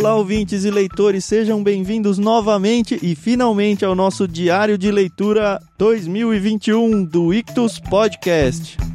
Olá, ouvintes e leitores, sejam bem-vindos novamente e finalmente ao nosso Diário de Leitura 2021 do Ictus Podcast.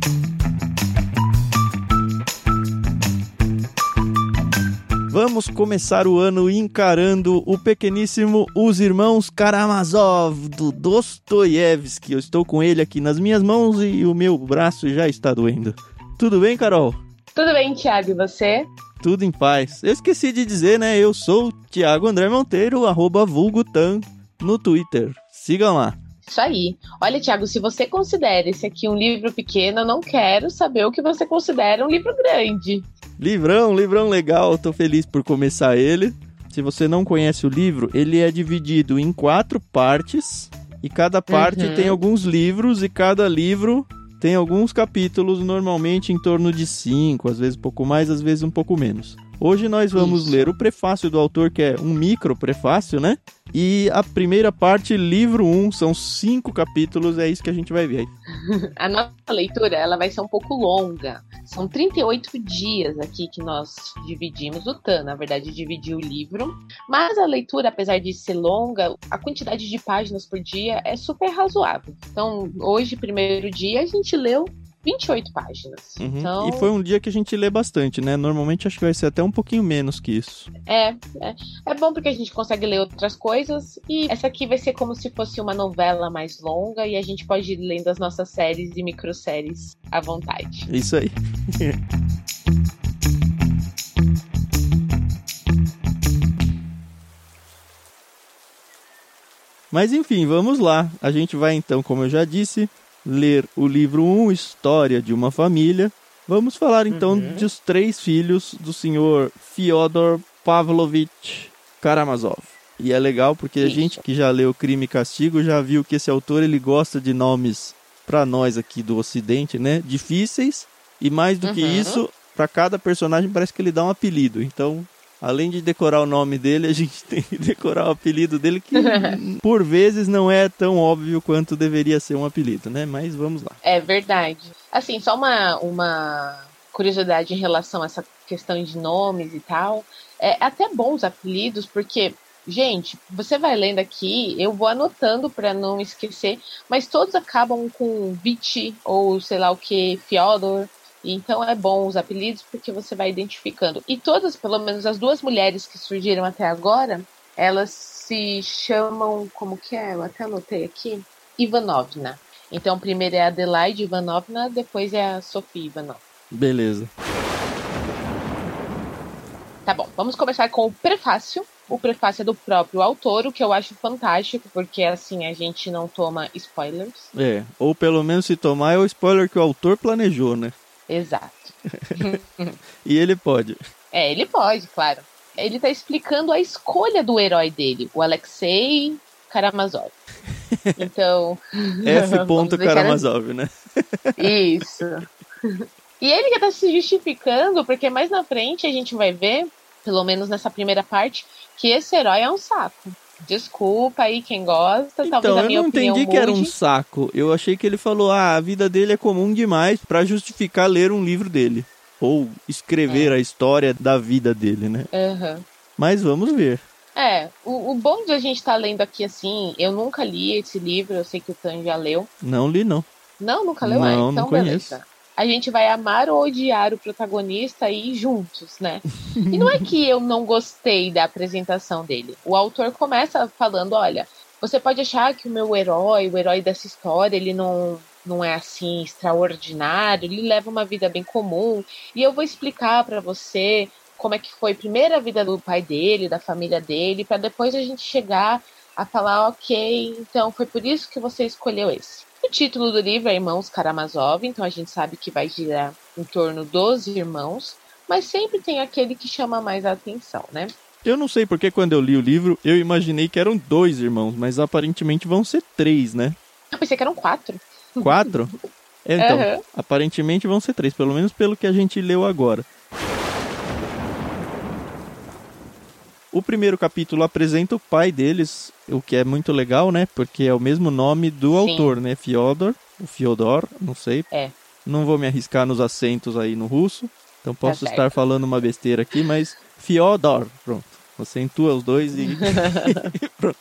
Vamos começar o ano encarando o pequeníssimo Os Irmãos Karamazov do Dostoiévski. Eu estou com ele aqui nas minhas mãos e o meu braço já está doendo. Tudo bem, Carol? Tudo bem, Thiago, e você? Tudo em paz. Eu esqueci de dizer, né? Eu sou o Thiago André Monteiro, arroba vulgutan no Twitter. Sigam lá. Isso aí. Olha, Tiago, se você considera esse aqui um livro pequeno, eu não quero saber o que você considera um livro grande. Livrão, livrão legal, tô feliz por começar ele. Se você não conhece o livro, ele é dividido em quatro partes e cada parte Uhum. tem alguns livros e cada livro tem alguns capítulos, normalmente em torno de cinco, às vezes um pouco mais, às vezes um pouco menos. Hoje nós vamos Isso. ler o prefácio do autor, que é um micro prefácio, né? E a primeira parte, livro 1, são cinco capítulos, é isso que a gente vai ver aí. A nossa leitura ela vai ser um pouco longa. São 38 dias aqui que nós dividimos. O Tan, na verdade, dividiu o livro. Mas a leitura, apesar de ser longa, a quantidade de páginas por dia é super razoável. Então, hoje, primeiro dia, a gente leu 28 páginas. Uhum. Então, E foi um dia que a gente lê bastante, né? Normalmente acho que vai ser até um pouquinho menos que isso. É, é, é bom porque a gente consegue ler outras coisas e essa aqui vai ser como se fosse uma novela mais longa e a gente pode ir lendo as nossas séries e microséries à vontade. Isso aí. Mas enfim, vamos lá. A gente vai então, como eu já disse, ler o livro 1, História de uma Família. Vamos falar então Uhum. dos três filhos do senhor Fyodor Pavlovich Karamazov. E é legal porque a Isso. gente que já leu Crime e Castigo já viu que esse autor ele gosta de nomes para nós aqui do Ocidente, né? Difíceis e mais do que Uhum. isso, para cada personagem parece que ele dá um apelido. Então, além de decorar o nome dele, a gente tem que decorar o apelido dele que por vezes não é tão óbvio quanto deveria ser um apelido, né? Mas vamos lá. É verdade. Assim, só uma, uma curiosidade em relação a essa questão de nomes e tal. É até bom os apelidos, porque, gente, você vai lendo aqui, eu vou anotando para não esquecer, mas todos acabam com Viti ou sei lá o que, Fyodor. Então é bom os apelidos porque você vai identificando. E todas, pelo menos as duas mulheres que surgiram até agora, elas se chamam, como que é? Eu até anotei aqui, Ivanovna. Então, primeiro é a Adelaide Ivanovna, depois é a Sofia Ivanovna. Beleza. Tá bom, vamos começar com o prefácio. O prefácio é do próprio autor, o que eu acho fantástico, porque assim a gente não toma spoilers. É, ou pelo menos se tomar é o spoiler que o autor planejou, né? Exato. E ele pode. É, ele pode, claro. Ele tá explicando a escolha do herói dele, o Alexei Karamazov. Então. F. deixar Karamazov, né? Isso. E ele que tá se justificando, porque mais na frente a gente vai ver, pelo menos nessa primeira parte, que esse herói é um saco. Desculpa aí quem gosta, talvez Então, a eu minha não opinião entendi que era um mude. saco. Eu achei que ele falou, ah, a vida dele é comum demais pra justificar ler um livro dele. Ou escrever É. a história da vida dele, né? Aham. Mas vamos ver. É, o, o bom de a gente estar lendo aqui assim, eu nunca li esse livro, eu sei que o Tan já leu. Não li, não. Não, nunca leu? Não, ah, não então conheço. beleza. A gente vai amar ou odiar o protagonista aí juntos, né? E não é que eu não gostei da apresentação dele. O autor começa falando, olha, você pode achar que o meu herói, o herói dessa história, ele não não é assim extraordinário, ele leva uma vida bem comum, e eu vou explicar pra você como é que foi primeiro a vida do pai dele, da família dele, pra depois a gente chegar a falar, ok, então foi por isso que você escolheu esse. O título do livro é Irmãos Karamazov, então a gente sabe que vai girar em torno dos irmãos, mas sempre tem aquele que chama mais a atenção, né? Eu não sei porque quando eu li o livro, eu imaginei que eram dois irmãos, mas aparentemente vão ser três, né? Eu pensei que eram quatro. Quatro? É, então, Aham. aparentemente vão ser três, pelo menos pelo que a gente leu agora. O primeiro capítulo apresenta o pai deles, o que é muito legal, né? Porque é o mesmo nome do Sim. autor, né? Fyodor, o Fyodor, não sei. É. Não vou me arriscar nos acentos aí no russo, então posso tá estar falando uma besteira aqui, mas Fyodor, pronto. Acentua os dois e. pronto.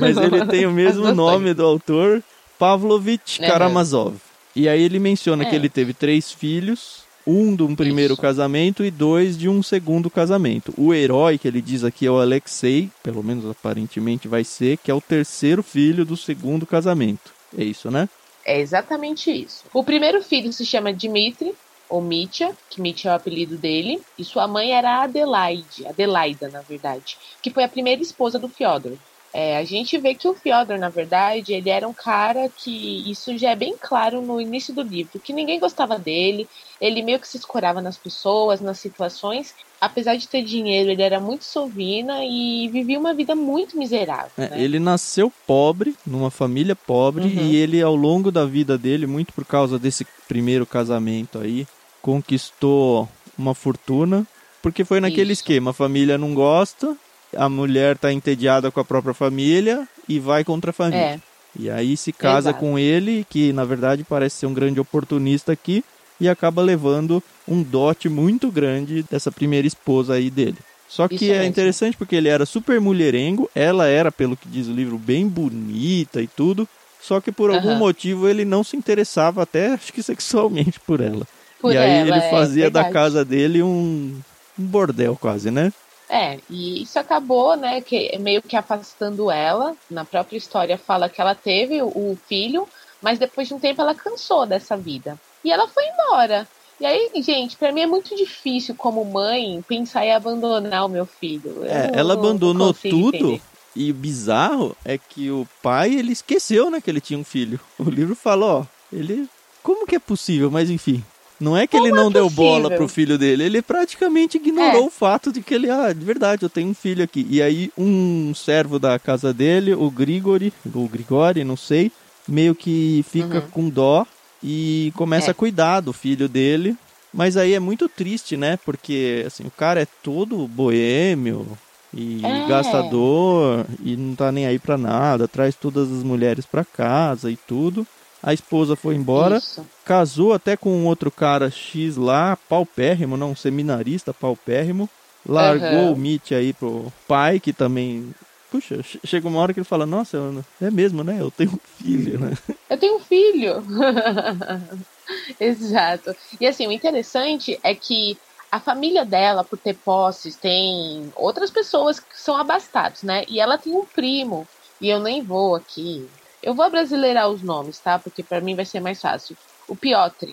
Mas ele tem o mesmo nome do autor, Pavlovich Karamazov. E aí ele menciona é. que ele teve três filhos, um de um primeiro Isso. casamento e dois de um segundo casamento. O herói que ele diz aqui é o Alexei, pelo menos aparentemente vai ser, que é o terceiro filho do segundo casamento. É isso, né? É exatamente isso. O primeiro filho se chama Dmitri, ou Mitya, que Mitya é o apelido dele, e sua mãe era Adelaide, Adelaida, na verdade, que foi a primeira esposa do Fyodor. É, a gente vê que o Fyodor, na verdade, ele era um cara que isso já é bem claro no início do livro, que ninguém gostava dele, ele meio que se escorava nas pessoas, nas situações. Apesar de ter dinheiro, ele era muito sovina e vivia uma vida muito miserável. É, né? Ele nasceu pobre, numa família pobre, uhum. e ele, ao longo da vida dele, muito por causa desse primeiro casamento aí, conquistou uma fortuna, porque foi naquele Isso. esquema: a família não gosta, a mulher está entediada com a própria família e vai contra a família. É. E aí se casa Exato. com ele, que na verdade parece ser um grande oportunista aqui, e acaba levando um dote muito grande dessa primeira esposa aí dele. Só que Isso é mesmo. interessante porque ele era super mulherengo, ela era, pelo que diz o livro, bem bonita e tudo, só que por algum uhum. motivo ele não se interessava até, acho que sexualmente por ela. Por e aí ela, ele é fazia é da casa dele um, um bordel quase, né? É, e isso acabou, né, que meio que afastando ela. Na própria história fala que ela teve o filho, mas depois de um tempo ela cansou dessa vida. E ela foi embora. E aí, gente, para mim é muito difícil como mãe pensar em abandonar o meu filho. É, ela abandonou tudo. Entender. E o bizarro é que o pai, ele esqueceu, né, que ele tinha um filho. O livro fala, ó, ele como que é possível, mas enfim, não é que Como ele não é deu bola pro filho dele, ele praticamente ignorou é. o fato de que ele, ah, de verdade, eu tenho um filho aqui. E aí um servo da casa dele, o Grigori, ou Grigori, não sei, meio que fica uhum. com dó e começa é. a cuidar do filho dele. Mas aí é muito triste, né? Porque assim, o cara é todo boêmio e é. gastador e não tá nem aí pra nada, traz todas as mulheres pra casa e tudo a esposa foi embora, Isso. casou até com um outro cara X lá, paupérrimo, não, um seminarista paupérrimo, largou uhum. o Mitch aí pro pai, que também Puxa, chega uma hora que ele fala, nossa, é mesmo, né? Eu tenho um filho, né? Eu tenho um filho. Exato. E assim, o interessante é que a família dela, por ter posses, tem outras pessoas que são abastados, né? E ela tem um primo. E eu nem vou aqui eu vou brasileirar os nomes, tá? Porque para mim vai ser mais fácil. O Piotr.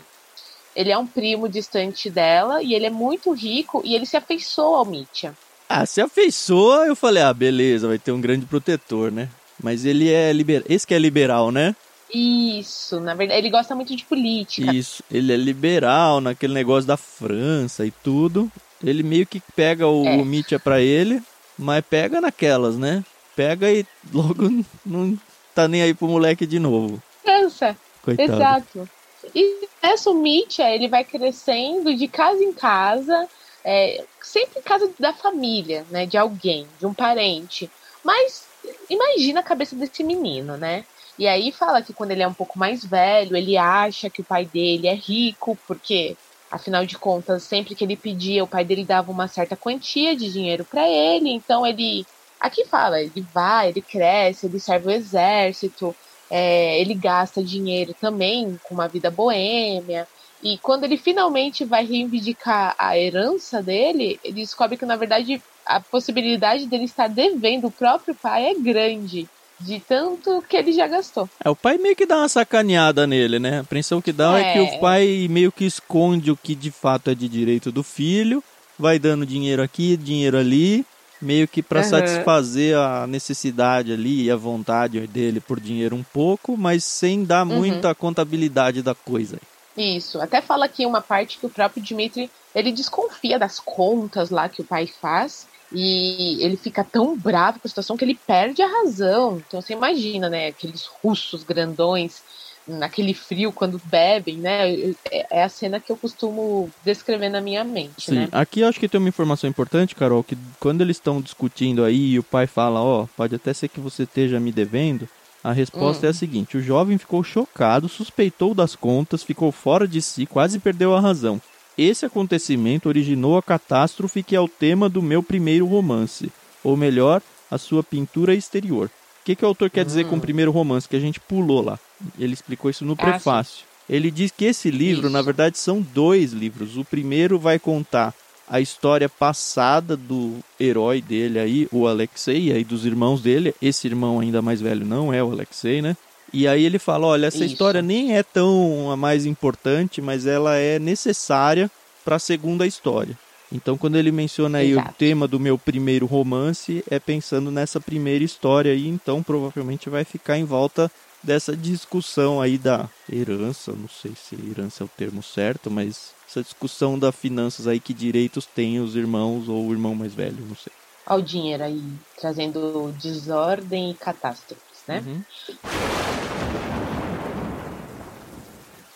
Ele é um primo distante dela e ele é muito rico e ele se afeiçoa ao Mitya. Ah, se afeiçoa, eu falei, ah, beleza, vai ter um grande protetor, né? Mas ele é liberal. Esse que é liberal, né? Isso, na verdade, ele gosta muito de política. Isso, ele é liberal naquele negócio da França e tudo. Ele meio que pega o, é. o Mitya pra ele, mas pega naquelas, né? Pega e logo não tá nem aí pro moleque de novo. Cansa. Coitado. Exato. E essa Mitya, ele vai crescendo de casa em casa, é, sempre em casa da família, né? De alguém, de um parente. Mas imagina a cabeça desse menino, né? E aí fala que quando ele é um pouco mais velho, ele acha que o pai dele é rico, porque afinal de contas, sempre que ele pedia, o pai dele dava uma certa quantia de dinheiro para ele, então ele Aqui fala, ele vai, ele cresce, ele serve o exército, é, ele gasta dinheiro também com uma vida boêmia. E quando ele finalmente vai reivindicar a herança dele, ele descobre que, na verdade, a possibilidade dele estar devendo o próprio pai é grande. De tanto que ele já gastou. É, o pai meio que dá uma sacaneada nele, né? A impressão que dá é, é que o pai meio que esconde o que de fato é de direito do filho, vai dando dinheiro aqui, dinheiro ali, meio que para uhum. satisfazer a necessidade ali e a vontade dele por dinheiro um pouco, mas sem dar uhum. muita contabilidade da coisa. Isso, até fala aqui uma parte que o próprio Dmitry, ele desconfia das contas lá que o pai faz e ele fica tão bravo com a situação que ele perde a razão. Então você imagina, né, aqueles russos grandões naquele frio quando bebem, né? É, é a cena que eu costumo descrever na minha mente, Sim. né? Aqui eu acho que tem uma informação importante, Carol, que quando eles estão discutindo aí e o pai fala, ó, oh, pode até ser que você esteja me devendo, a resposta hum. é a seguinte: o jovem ficou chocado, suspeitou das contas, ficou fora de si, quase perdeu a razão. Esse acontecimento originou a catástrofe que é o tema do meu primeiro romance, ou melhor, a sua pintura exterior. O que, que o autor quer dizer com o hum. primeiro romance que a gente pulou lá? Ele explicou isso no ah, prefácio. Ele diz que esse livro, isso. na verdade, são dois livros. O primeiro vai contar a história passada do herói dele aí, o Alexei, e aí dos irmãos dele. Esse irmão ainda mais velho não é o Alexei, né? E aí ele fala, olha, essa Isso. história nem é tão a mais importante, mas ela é necessária para a segunda história. Então, quando ele menciona aí Exato. o tema do meu primeiro romance, é pensando nessa primeira história aí, então provavelmente vai ficar em volta dessa discussão aí da herança, não sei se herança é o termo certo, mas essa discussão da finanças aí, que direitos têm os irmãos ou o irmão mais velho, não sei. Olha o dinheiro aí, trazendo desordem e catástrofes, né? Uhum.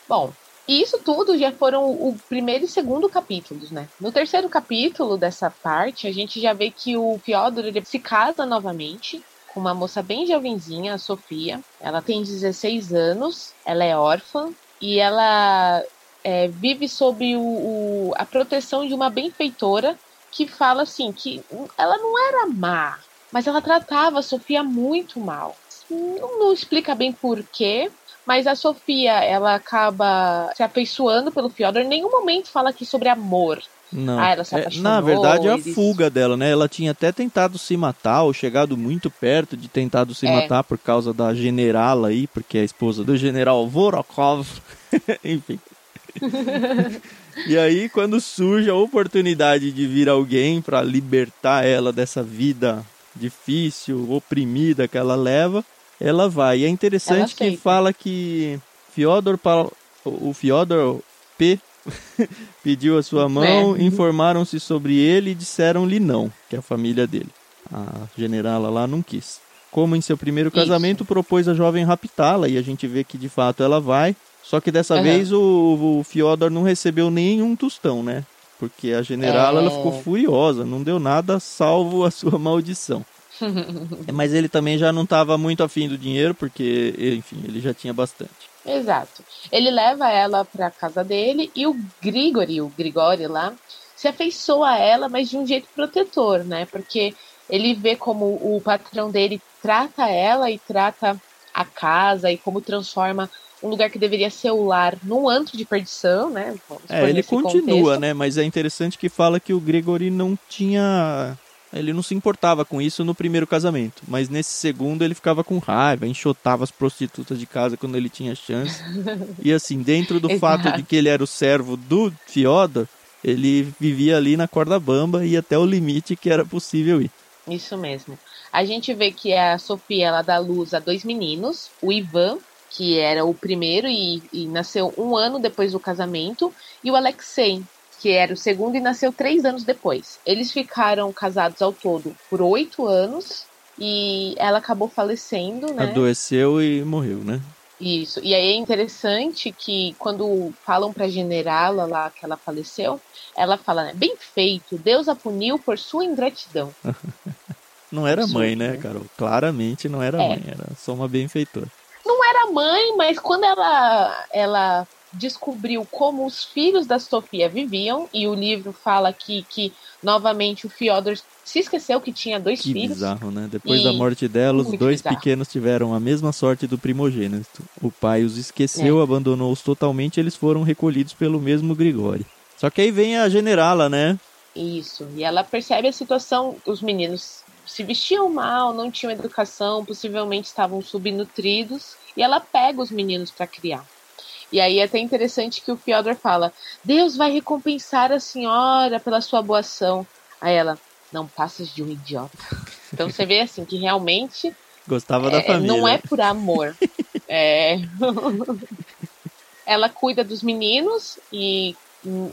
Bom, e isso tudo já foram o primeiro e segundo capítulos, né? No terceiro capítulo dessa parte, a gente já vê que o Fyodor ele se casa novamente com uma moça bem jovenzinha, a Sofia. Ela tem 16 anos, ela é órfã e ela é, vive sob o, o, a proteção de uma benfeitora que fala assim que ela não era má, mas ela tratava a Sofia muito mal. Não, não explica bem por quê, mas a Sofia, ela acaba se afeiçoando pelo Fyodor. Em nenhum momento fala aqui sobre amor. Não. Ah, ela se é, na verdade, é a eles... fuga dela, né? Ela tinha até tentado se matar, ou chegado muito perto de tentado se é. matar por causa da generala aí, porque é a esposa do general Vorokov. Enfim. e aí, quando surge a oportunidade de vir alguém para libertar ela dessa vida difícil, oprimida que ela leva, ela vai. E é interessante que fala que Fyodor, o Fyodor P pediu a sua mão, é. informaram-se sobre ele e disseram-lhe não, que é a família dele. A generala lá não quis. Como em seu primeiro casamento, Isso. propôs a jovem raptá-la e a gente vê que de fato ela vai. Só que dessa uhum. vez o, o Fyodor não recebeu nenhum tostão, né? Porque a generala é... ela ficou furiosa, não deu nada salvo a sua maldição. Mas ele também já não estava muito afim do dinheiro, porque, enfim, ele já tinha bastante. Exato. Ele leva ela para casa dele e o Grigori, o Grigori lá, se afeiçoa a ela, mas de um jeito protetor, né? Porque ele vê como o patrão dele trata ela e trata a casa e como transforma um lugar que deveria ser o lar num antro de perdição, né? é, ele continua, contexto. né? Mas é interessante que fala que o Grigori não tinha ele não se importava com isso no primeiro casamento, mas nesse segundo ele ficava com raiva, enxotava as prostitutas de casa quando ele tinha chance. e assim, dentro do fato de que ele era o servo do Fyodor, ele vivia ali na corda bamba e até o limite que era possível ir. Isso mesmo. A gente vê que a Sofia ela dá luz a dois meninos, o Ivan, que era o primeiro e, e nasceu um ano depois do casamento, e o Alexei, que era o segundo e nasceu três anos depois. Eles ficaram casados ao todo por oito anos e ela acabou falecendo, né? Adoeceu e morreu, né? Isso. E aí é interessante que quando falam pra generala lá que ela faleceu, ela fala, né? Bem feito, Deus a puniu por sua ingratidão. não era mãe, né, Carol? Claramente não era é. mãe, era só uma benfeitora. Não era mãe, mas quando ela, ela descobriu como os filhos da Sofia viviam, e o livro fala aqui que novamente o Fyodor se esqueceu que tinha dois que filhos. bizarro, né? Depois e... da morte dela, os dois bizarro. pequenos tiveram a mesma sorte do primogênito. O pai os esqueceu, é. abandonou-os totalmente, eles foram recolhidos pelo mesmo Grigori. Só que aí vem a generala, né? Isso, e ela percebe a situação, os meninos se vestiam mal, não tinham educação, possivelmente estavam subnutridos, e ela pega os meninos para criar. E aí é até interessante que o Fyodor fala: Deus vai recompensar a senhora pela sua boa ação. Aí ela, não passas de um idiota. Então você vê assim que realmente. Gostava é, da família. Não é por amor. é... ela cuida dos meninos e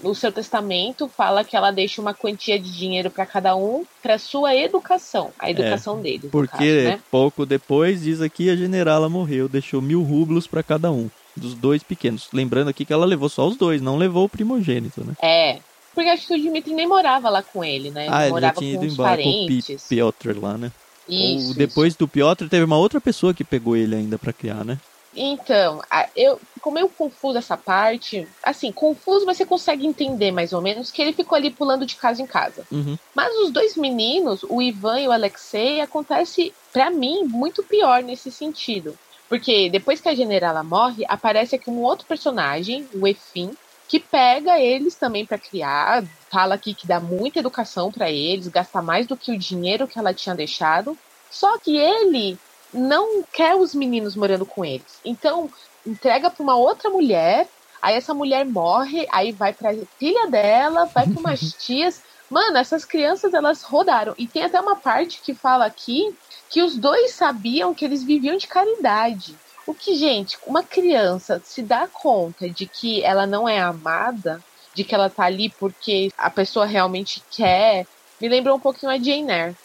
o seu testamento fala que ela deixa uma quantia de dinheiro para cada um para sua educação, a educação é, deles. Porque caso, né? pouco depois diz aqui a generala morreu, deixou mil rublos para cada um. Dos dois pequenos. Lembrando aqui que ela levou só os dois, não levou o primogênito, né? É. Porque acho que o Dimitri nem morava lá com ele, né? Ele ah, ele morava já tinha com ido os embora parentes. com o Pi- Piotr lá, né? Isso, Ou depois do Piotr teve uma outra pessoa que pegou ele ainda pra criar, né? Então, eu ficou meio confuso essa parte. Assim, confuso, mas você consegue entender mais ou menos que ele ficou ali pulando de casa em casa. Uhum. Mas os dois meninos, o Ivan e o Alexei, acontece, pra mim, muito pior nesse sentido. Porque depois que a generala morre, aparece aqui um outro personagem, o Efim, que pega eles também pra criar, fala aqui que dá muita educação pra eles, gasta mais do que o dinheiro que ela tinha deixado. Só que ele não quer os meninos morando com eles. Então, entrega pra uma outra mulher, aí essa mulher morre, aí vai pra filha dela, vai pra umas tias. Mano, essas crianças elas rodaram. E tem até uma parte que fala aqui que os dois sabiam que eles viviam de caridade. O que, gente, uma criança se dá conta de que ela não é amada, de que ela tá ali porque a pessoa realmente quer, me lembrou um pouquinho a Jane Eyre.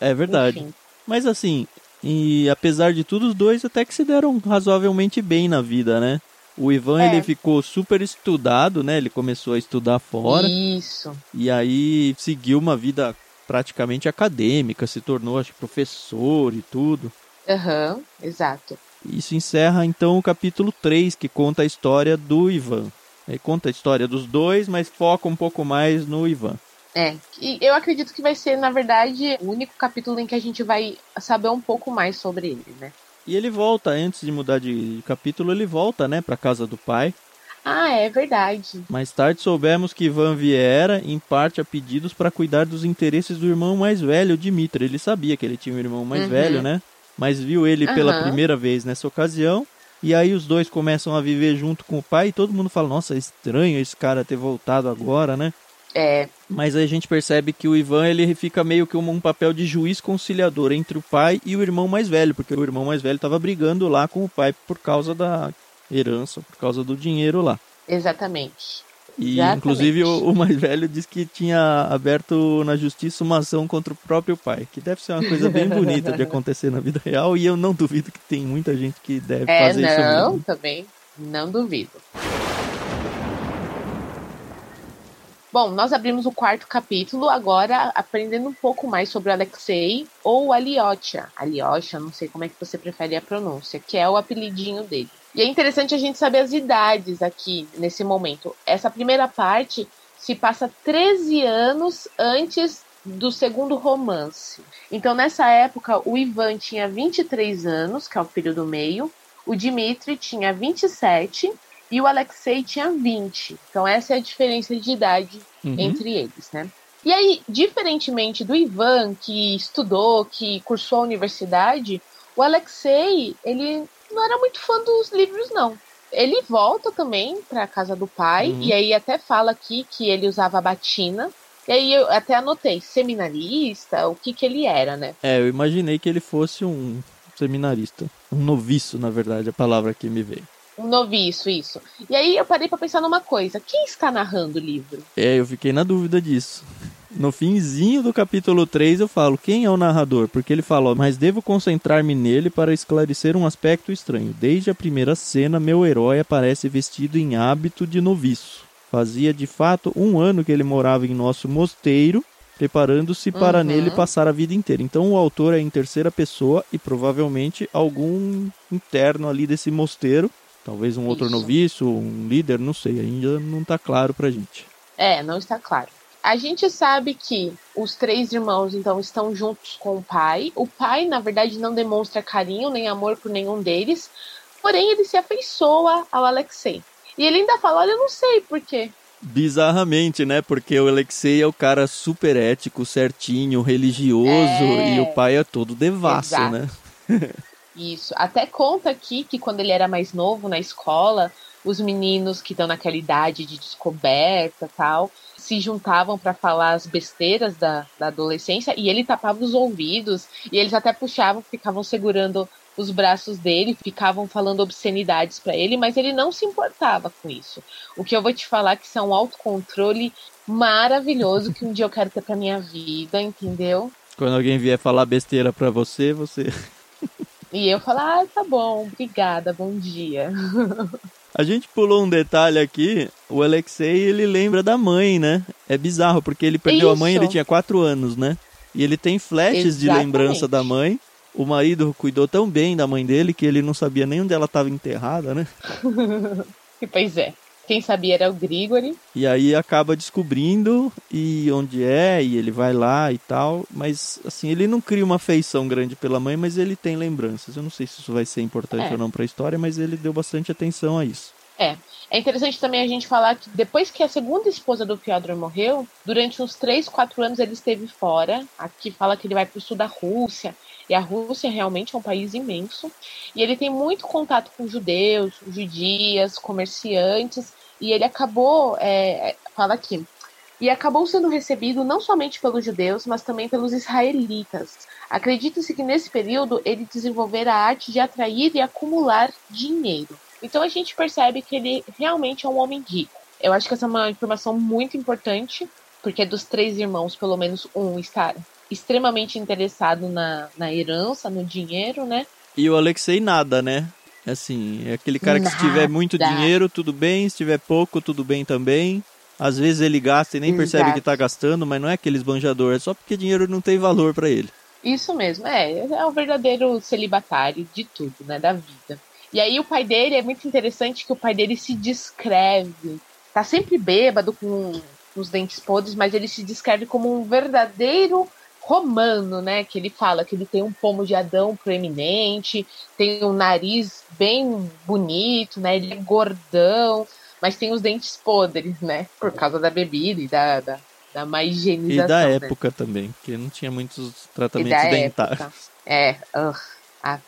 É verdade. Enfim. Mas assim, e apesar de tudo, os dois até que se deram razoavelmente bem na vida, né? O Ivan, É. ele ficou super estudado, né? Ele começou a estudar fora. Isso. E aí seguiu uma vida praticamente acadêmica, se tornou, acho professor e tudo. Aham, exato. Isso encerra então o capítulo 3, que conta a história do Ivan. Ele conta a história dos dois, mas foca um pouco mais no Ivan. É, e eu acredito que vai ser, na verdade, o único capítulo em que a gente vai saber um pouco mais sobre ele, né? E ele volta, antes de mudar de capítulo, ele volta, né, pra casa do pai. Ah, é verdade. Mais tarde soubemos que Ivan viera, em parte, a pedidos para cuidar dos interesses do irmão mais velho, Dmitri. Ele sabia que ele tinha um irmão mais Uhum. velho, né? Mas viu ele pela Aham. primeira vez nessa ocasião. E aí os dois começam a viver junto com o pai e todo mundo fala: Nossa, é estranho esse cara ter voltado agora, né? É, Mas aí a gente percebe que o Ivan ele fica meio que um, papel de juiz conciliador entre o pai e o irmão mais velho, porque o irmão mais velho estava brigando lá com o pai por causa da herança, por causa do dinheiro lá. exatamente. E Exatamente. inclusive o, o mais velho disse que tinha aberto na justiça uma ação contra o próprio pai, que deve ser uma coisa bem bonita de acontecer na vida real e eu não duvido que tem muita gente que deve É, fazer isso não, também. Não duvido. Bom, nós abrimos o quarto capítulo, agora aprendendo um pouco mais sobre Alexei, ou Alyosha. Alyosha, não sei como é que você prefere a pronúncia, que é o apelidinho dele. E é interessante a gente saber as idades aqui, nesse momento. Essa primeira parte se passa 13 anos antes do segundo romance. Então, nessa época, o Ivan tinha 23 anos, que é o filho do meio, o Dmitri tinha 27 e o Alexei tinha 20. Então essa é a diferença de idade Uhum. entre eles, né? E aí, diferentemente do Ivan, que estudou, que cursou a universidade, o Alexei, ele não era muito fã dos livros, não. Ele volta também para a casa do pai, Uhum. e aí até fala aqui que ele usava batina. E aí eu até anotei, seminarista, o que que ele era, né? É, eu imaginei que ele fosse um seminarista, um noviço, na verdade, a palavra que me veio. Um noviço, isso. E aí eu parei para pensar numa coisa. Quem está narrando o livro? É, eu fiquei na dúvida disso. No finzinho do capítulo 3 eu falo, quem é o narrador? Porque ele fala, mas devo concentrar-me nele para esclarecer um aspecto estranho. Desde a primeira cena, meu herói aparece vestido em hábito de noviço. Fazia de fato um ano que ele morava em nosso mosteiro, preparando-se para Uhum. nele passar a vida inteira. Então o autor é em terceira pessoa e provavelmente algum interno ali desse mosteiro, talvez um outro Isso. noviço, um líder, não sei, ainda não tá claro pra gente. É, não está claro. A gente sabe que os três irmãos, então, estão juntos com o pai. O pai, na verdade, não demonstra carinho nem amor por nenhum deles, porém ele se afeiçoa ao Alexei. E ele ainda fala: Olha, eu não sei por quê. Bizarramente, né? Porque o Alexei é o cara super ético, certinho, religioso, É. e o pai é todo devasso, Exato. né? Isso. Até conta aqui que quando ele era mais novo na escola, os meninos que estão naquela idade de descoberta tal, se juntavam para falar as besteiras da, da adolescência e ele tapava os ouvidos e eles até puxavam, ficavam segurando os braços dele, ficavam falando obscenidades para ele, mas ele não se importava com isso. O que eu vou te falar é que isso é um autocontrole maravilhoso que um dia eu quero ter pra minha vida, entendeu? Quando alguém vier falar besteira pra você, você E eu falo, ah, tá bom, obrigada, bom dia. A gente pulou um detalhe aqui. O Alexei, ele lembra da mãe, né? É bizarro, porque ele perdeu Isso. a mãe, ele tinha quatro anos, né? E ele tem flashes Exatamente. de lembrança da mãe. O marido cuidou tão bem da mãe dele que ele não sabia nem onde ela estava enterrada, né? pois é. Quem sabia era o Grigori. E aí acaba descobrindo e onde é, e ele vai lá e tal. Mas, assim, ele não cria uma afeição grande pela mãe, mas ele tem lembranças. Eu não sei se isso vai ser importante é. ou não para a história, mas ele deu bastante atenção a isso. É. É interessante também a gente falar que depois que a segunda esposa do Fyodor morreu, durante uns 3, 4 anos ele esteve fora. Aqui fala que ele vai para o sul da Rússia. E a Rússia realmente é um país imenso. E ele tem muito contato com judeus, judias, comerciantes. E ele acabou, é, é, fala aqui, e acabou sendo recebido não somente pelos judeus, mas também pelos israelitas. Acredita-se que nesse período ele desenvolvera a arte de atrair e acumular dinheiro. Então a gente percebe que ele realmente é um homem rico. Eu acho que essa é uma informação muito importante, porque dos três irmãos, pelo menos um está extremamente interessado na, na herança, no dinheiro, né? E o Alexei nada, né? Assim, é aquele cara que Nada. se tiver muito dinheiro, tudo bem, se tiver pouco, tudo bem também. Às vezes ele gasta e nem Exato. percebe que está gastando, mas não é aquele esbanjador, é só porque dinheiro não tem valor para ele. Isso mesmo, é, é o verdadeiro celibatário de tudo, né, da vida. E aí o pai dele é muito interessante que o pai dele se descreve, tá sempre bêbado com os dentes podres, mas ele se descreve como um verdadeiro romano, né? Que ele fala que ele tem um pomo de Adão proeminente, tem um nariz bem bonito, né? Ele é gordão, mas tem os dentes podres, né? Por causa da bebida e da, da, da má higienização. E da época também, que não tinha muitos tratamentos dentários. Época. É, uh,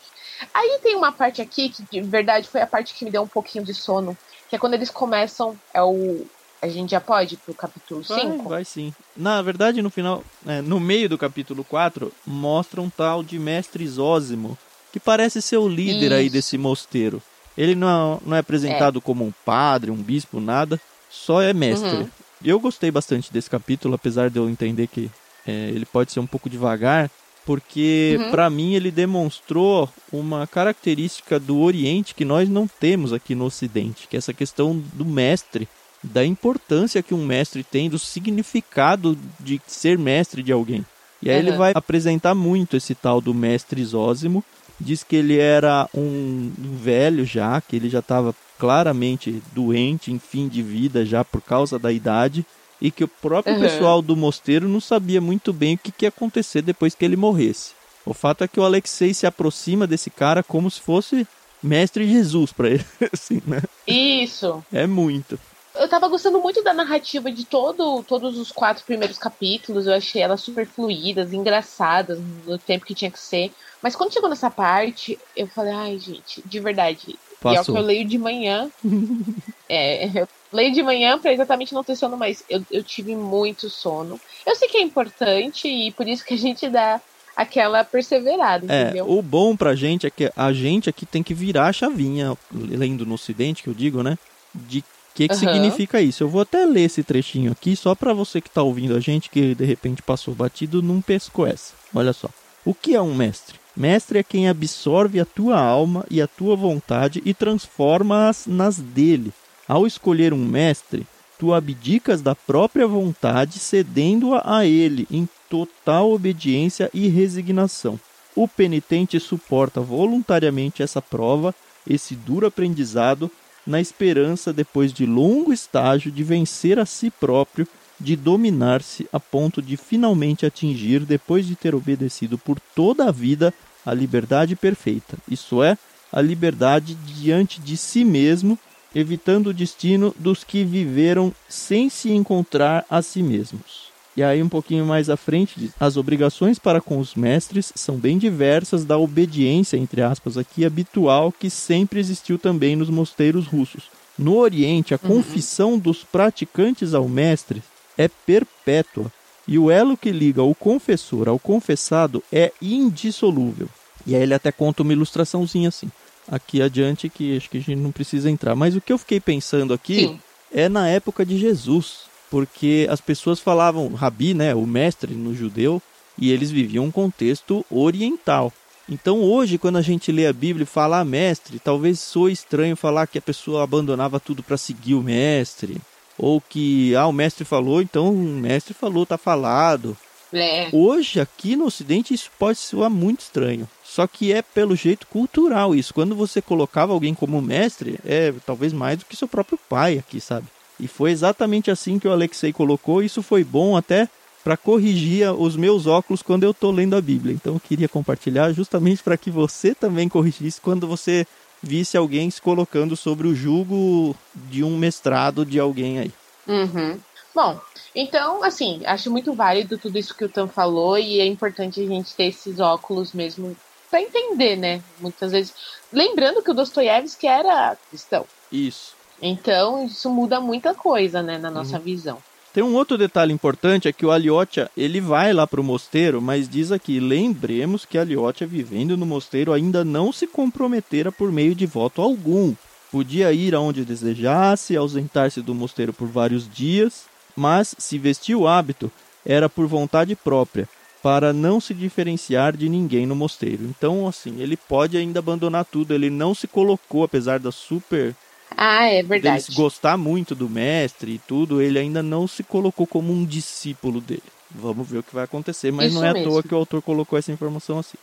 Aí tem uma parte aqui que, de verdade, foi a parte que me deu um pouquinho de sono, que é quando eles começam, é o, a gente já pode ir pro capítulo 5? Vai, vai, sim. Na verdade, no final, é, no meio do capítulo 4, mostra um tal de mestre Zósimo, que parece ser o líder Isso. aí desse mosteiro. Ele não, não é apresentado é. como um padre, um bispo, nada, só é mestre. Uhum. Eu gostei bastante desse capítulo, apesar de eu entender que é, ele pode ser um pouco devagar, porque uhum. para mim ele demonstrou uma característica do Oriente que nós não temos aqui no Ocidente, que é essa questão do mestre da importância que um mestre tem, do significado de ser mestre de alguém. E aí uhum. ele vai apresentar muito esse tal do mestre Zósimo. Diz que ele era um velho já, que ele já estava claramente doente, em fim de vida já por causa da idade, e que o próprio uhum. pessoal do mosteiro não sabia muito bem o que, que ia acontecer depois que ele morresse. O fato é que o Alexei se aproxima desse cara como se fosse mestre Jesus para ele, assim, né? Isso. É muito eu tava gostando muito da narrativa de todo, todos os quatro primeiros capítulos. Eu achei elas super fluídas, engraçadas, no tempo que tinha que ser. Mas quando chegou nessa parte, eu falei, ai, gente, de verdade. Passou. E é o que eu leio de manhã. é, eu leio de manhã pra exatamente não ter sono, mas eu, eu tive muito sono. Eu sei que é importante e por isso que a gente dá aquela perseverada, é, entendeu? O bom pra gente é que a gente aqui tem que virar a chavinha, lendo no ocidente, que eu digo, né? De que, que uhum. significa isso? Eu vou até ler esse trechinho aqui, só para você que está ouvindo a gente, que de repente passou batido, não pescou essa. Olha só. O que é um mestre? Mestre é quem absorve a tua alma e a tua vontade e transforma-as nas dele. Ao escolher um mestre, tu abdicas da própria vontade, cedendo-a a ele em total obediência e resignação. O penitente suporta voluntariamente essa prova, esse duro aprendizado, na esperança, depois de longo estágio, de vencer a si próprio, de dominar-se a ponto de finalmente atingir, depois de ter obedecido por toda a vida, a liberdade perfeita, isso é, a liberdade diante de si mesmo, evitando o destino dos que viveram sem se encontrar a si mesmos. E aí, um pouquinho mais à frente, as obrigações para com os mestres são bem diversas da obediência, entre aspas, aqui habitual que sempre existiu também nos mosteiros russos. No Oriente, a uhum. confissão dos praticantes ao mestre é perpétua e o elo que liga o confessor ao confessado é indissolúvel. E aí ele até conta uma ilustraçãozinha assim. Aqui adiante que acho que a gente não precisa entrar. Mas o que eu fiquei pensando aqui Sim. é na época de Jesus porque as pessoas falavam rabi, né, o mestre no judeu, e eles viviam um contexto oriental. Então hoje, quando a gente lê a Bíblia e fala ah, mestre, talvez soe estranho falar que a pessoa abandonava tudo para seguir o mestre. Ou que, ah, o mestre falou, então o mestre falou, tá falado. É. Hoje, aqui no Ocidente, isso pode soar muito estranho. Só que é pelo jeito cultural isso. Quando você colocava alguém como mestre, é talvez mais do que seu próprio pai aqui, sabe? E foi exatamente assim que o Alexei colocou. Isso foi bom até para corrigir os meus óculos quando eu estou lendo a Bíblia. Então eu queria compartilhar justamente para que você também corrigisse quando você visse alguém se colocando sobre o jugo de um mestrado de alguém aí. Uhum. Bom, então, assim, acho muito válido tudo isso que o Tam falou e é importante a gente ter esses óculos mesmo para entender, né? Muitas vezes. Lembrando que o Dostoiévski era cristão. Isso. Então, isso muda muita coisa, né, na nossa uhum. visão. Tem um outro detalhe importante, é que o Aliotia, ele vai lá para o mosteiro, mas diz aqui, lembremos que Aliotia, vivendo no mosteiro, ainda não se comprometera por meio de voto algum. Podia ir aonde desejasse, ausentar-se do mosteiro por vários dias, mas se vestir o hábito, era por vontade própria, para não se diferenciar de ninguém no mosteiro. Então, assim, ele pode ainda abandonar tudo, ele não se colocou, apesar da super ah, é verdade. Dele gostar muito do mestre e tudo, ele ainda não se colocou como um discípulo dele. Vamos ver o que vai acontecer, mas Isso não é mesmo. à toa que o autor colocou essa informação assim.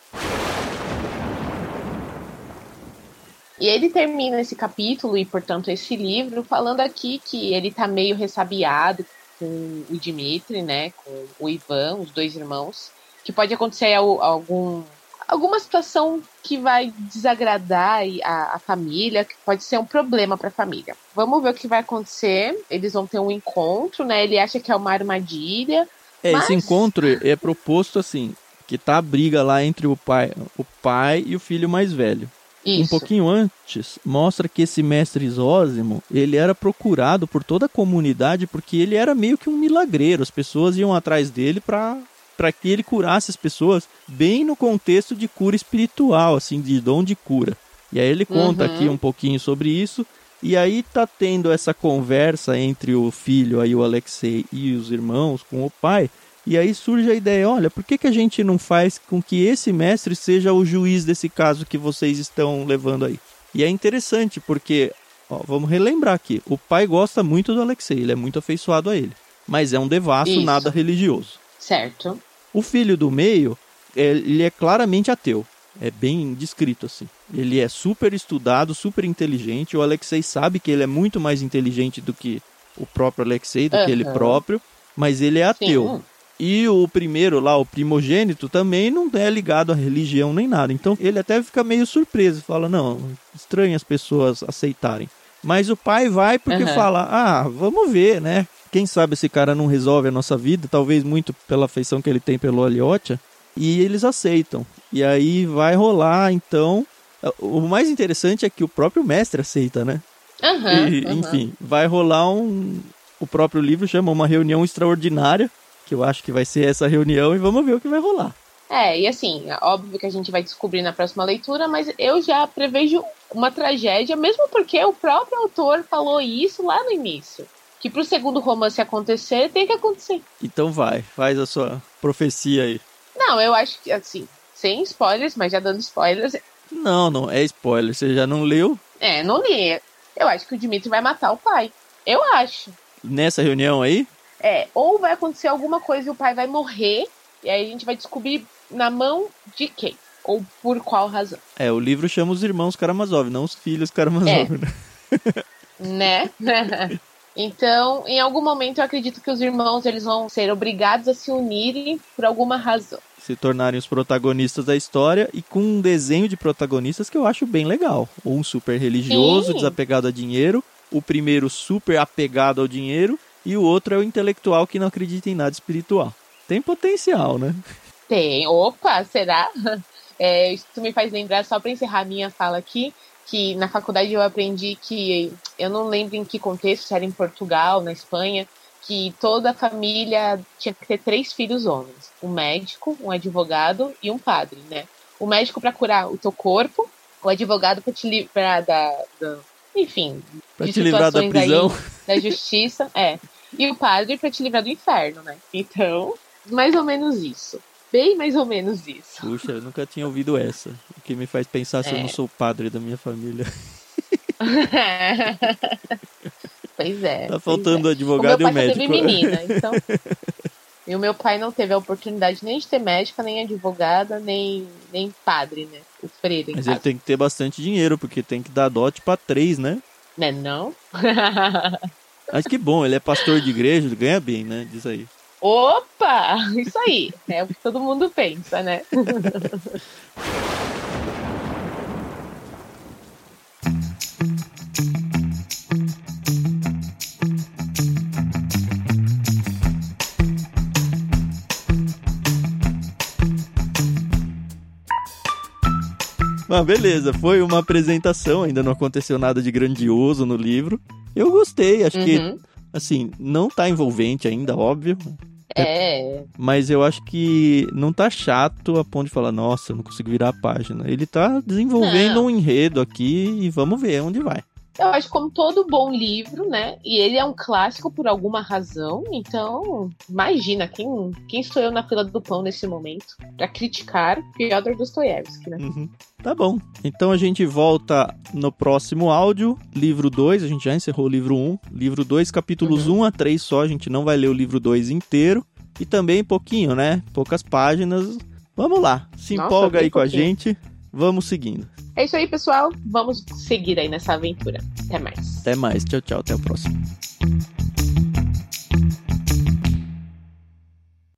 E ele termina esse capítulo e, portanto, esse livro falando aqui que ele tá meio ressabiado com o Dimitri, né, com o Ivan, os dois irmãos, que pode acontecer algum alguma situação que vai desagradar a, a família, que pode ser um problema para a família. Vamos ver o que vai acontecer. Eles vão ter um encontro, né? Ele acha que é uma armadilha. É, mas... esse encontro é proposto assim, que tá a briga lá entre o pai, o pai e o filho mais velho. Isso. Um pouquinho antes, mostra que esse mestre Zósimo, ele era procurado por toda a comunidade porque ele era meio que um milagreiro. As pessoas iam atrás dele para para que ele curasse as pessoas bem no contexto de cura espiritual, assim, de dom de cura. E aí ele conta uhum. aqui um pouquinho sobre isso. E aí tá tendo essa conversa entre o filho aí o Alexei e os irmãos com o pai. E aí surge a ideia, olha, por que, que a gente não faz com que esse mestre seja o juiz desse caso que vocês estão levando aí? E é interessante porque, ó, vamos relembrar aqui, o pai gosta muito do Alexei, ele é muito afeiçoado a ele, mas é um devasso Isso. nada religioso. Certo. O filho do meio, ele é claramente ateu. É bem descrito assim. Ele é super estudado, super inteligente. O Alexei sabe que ele é muito mais inteligente do que o próprio Alexei, do uhum. que ele próprio, mas ele é ateu. Sim. E o primeiro lá, o primogênito, também não é ligado à religião nem nada. Então ele até fica meio surpreso, fala: "Não, estranho as pessoas aceitarem". Mas o pai vai porque uhum. fala: "Ah, vamos ver, né? Quem sabe esse cara não resolve a nossa vida, talvez muito pela afeição que ele tem pelo Aliotia, e eles aceitam. E aí vai rolar, então. O mais interessante é que o próprio mestre aceita, né? Uhum, e, uhum. Enfim, vai rolar um. O próprio livro chama uma reunião extraordinária, que eu acho que vai ser essa reunião, e vamos ver o que vai rolar. É, e assim, óbvio que a gente vai descobrir na próxima leitura, mas eu já prevejo uma tragédia, mesmo porque o próprio autor falou isso lá no início que pro segundo romance acontecer, tem que acontecer. Então vai, faz a sua profecia aí. Não, eu acho que, assim, sem spoilers, mas já dando spoilers. Não, não é spoiler. Você já não leu? É, não li. Eu acho que o Dimitri vai matar o pai. Eu acho. Nessa reunião aí? É, ou vai acontecer alguma coisa e o pai vai morrer, e aí a gente vai descobrir na mão de quem. Ou por qual razão. É, o livro chama os irmãos Karamazov, não os filhos Karamazov, é. né? né? Então, em algum momento eu acredito que os irmãos eles vão ser obrigados a se unirem por alguma razão. Se tornarem os protagonistas da história e com um desenho de protagonistas que eu acho bem legal. Um super religioso, Sim. desapegado a dinheiro, o primeiro super apegado ao dinheiro e o outro é o intelectual que não acredita em nada espiritual. Tem potencial, né? Tem. Opa, será? É, isso me faz lembrar, só para encerrar minha fala aqui, que na faculdade eu aprendi que eu não lembro em que contexto, se era em Portugal, na Espanha, que toda a família tinha que ter três filhos homens: um médico, um advogado e um padre, né? O médico para curar o teu corpo, o advogado para te livrar da, da enfim, pra te livrar da prisão, aí, da justiça, é. E o padre para te livrar do inferno, né? Então, mais ou menos isso. Bem mais ou menos isso. Puxa, eu nunca tinha ouvido essa. O que me faz pensar se eu É. não sou padre da minha família. pois é. Tá faltando é. o advogado e o o meu pai só médico. teve menina, então. E o meu pai não teve a oportunidade nem de ter médica, nem advogada, nem, nem padre, né? O freire. Mas ele casa. tem que ter bastante dinheiro, porque tem que dar dote pra três, né? Né, não? Mas que bom, ele é pastor de igreja, ele ganha bem, né? Diz aí. Opa! Isso aí. É o que todo mundo pensa, né? Mas beleza, foi uma apresentação, ainda não aconteceu nada de grandioso no livro. Eu gostei, acho que, Uhum. Assim, não tá envolvente ainda, óbvio. É. Mas eu acho que não tá chato a ponto de falar, nossa, eu não consigo virar a página. Ele tá desenvolvendo Não. um enredo aqui e vamos ver onde vai. Eu acho como todo bom livro, né? E ele é um clássico por alguma razão. Então, imagina, quem, quem sou eu na fila do pão nesse momento? Pra criticar Fyodor Dostoiévski, né? Uhum. Tá bom. Então a gente volta no próximo áudio, livro 2, a gente já encerrou o livro 1. Um. Livro 2, capítulos 1 um a 3 só, a gente não vai ler o livro 2 inteiro. E também pouquinho, né? Poucas páginas. Vamos lá, se Nossa, empolga aí com a pouquinho. gente. Vamos seguindo. É isso aí, pessoal. Vamos seguir aí nessa aventura. Até mais. Até mais. Tchau, tchau. Até o próximo.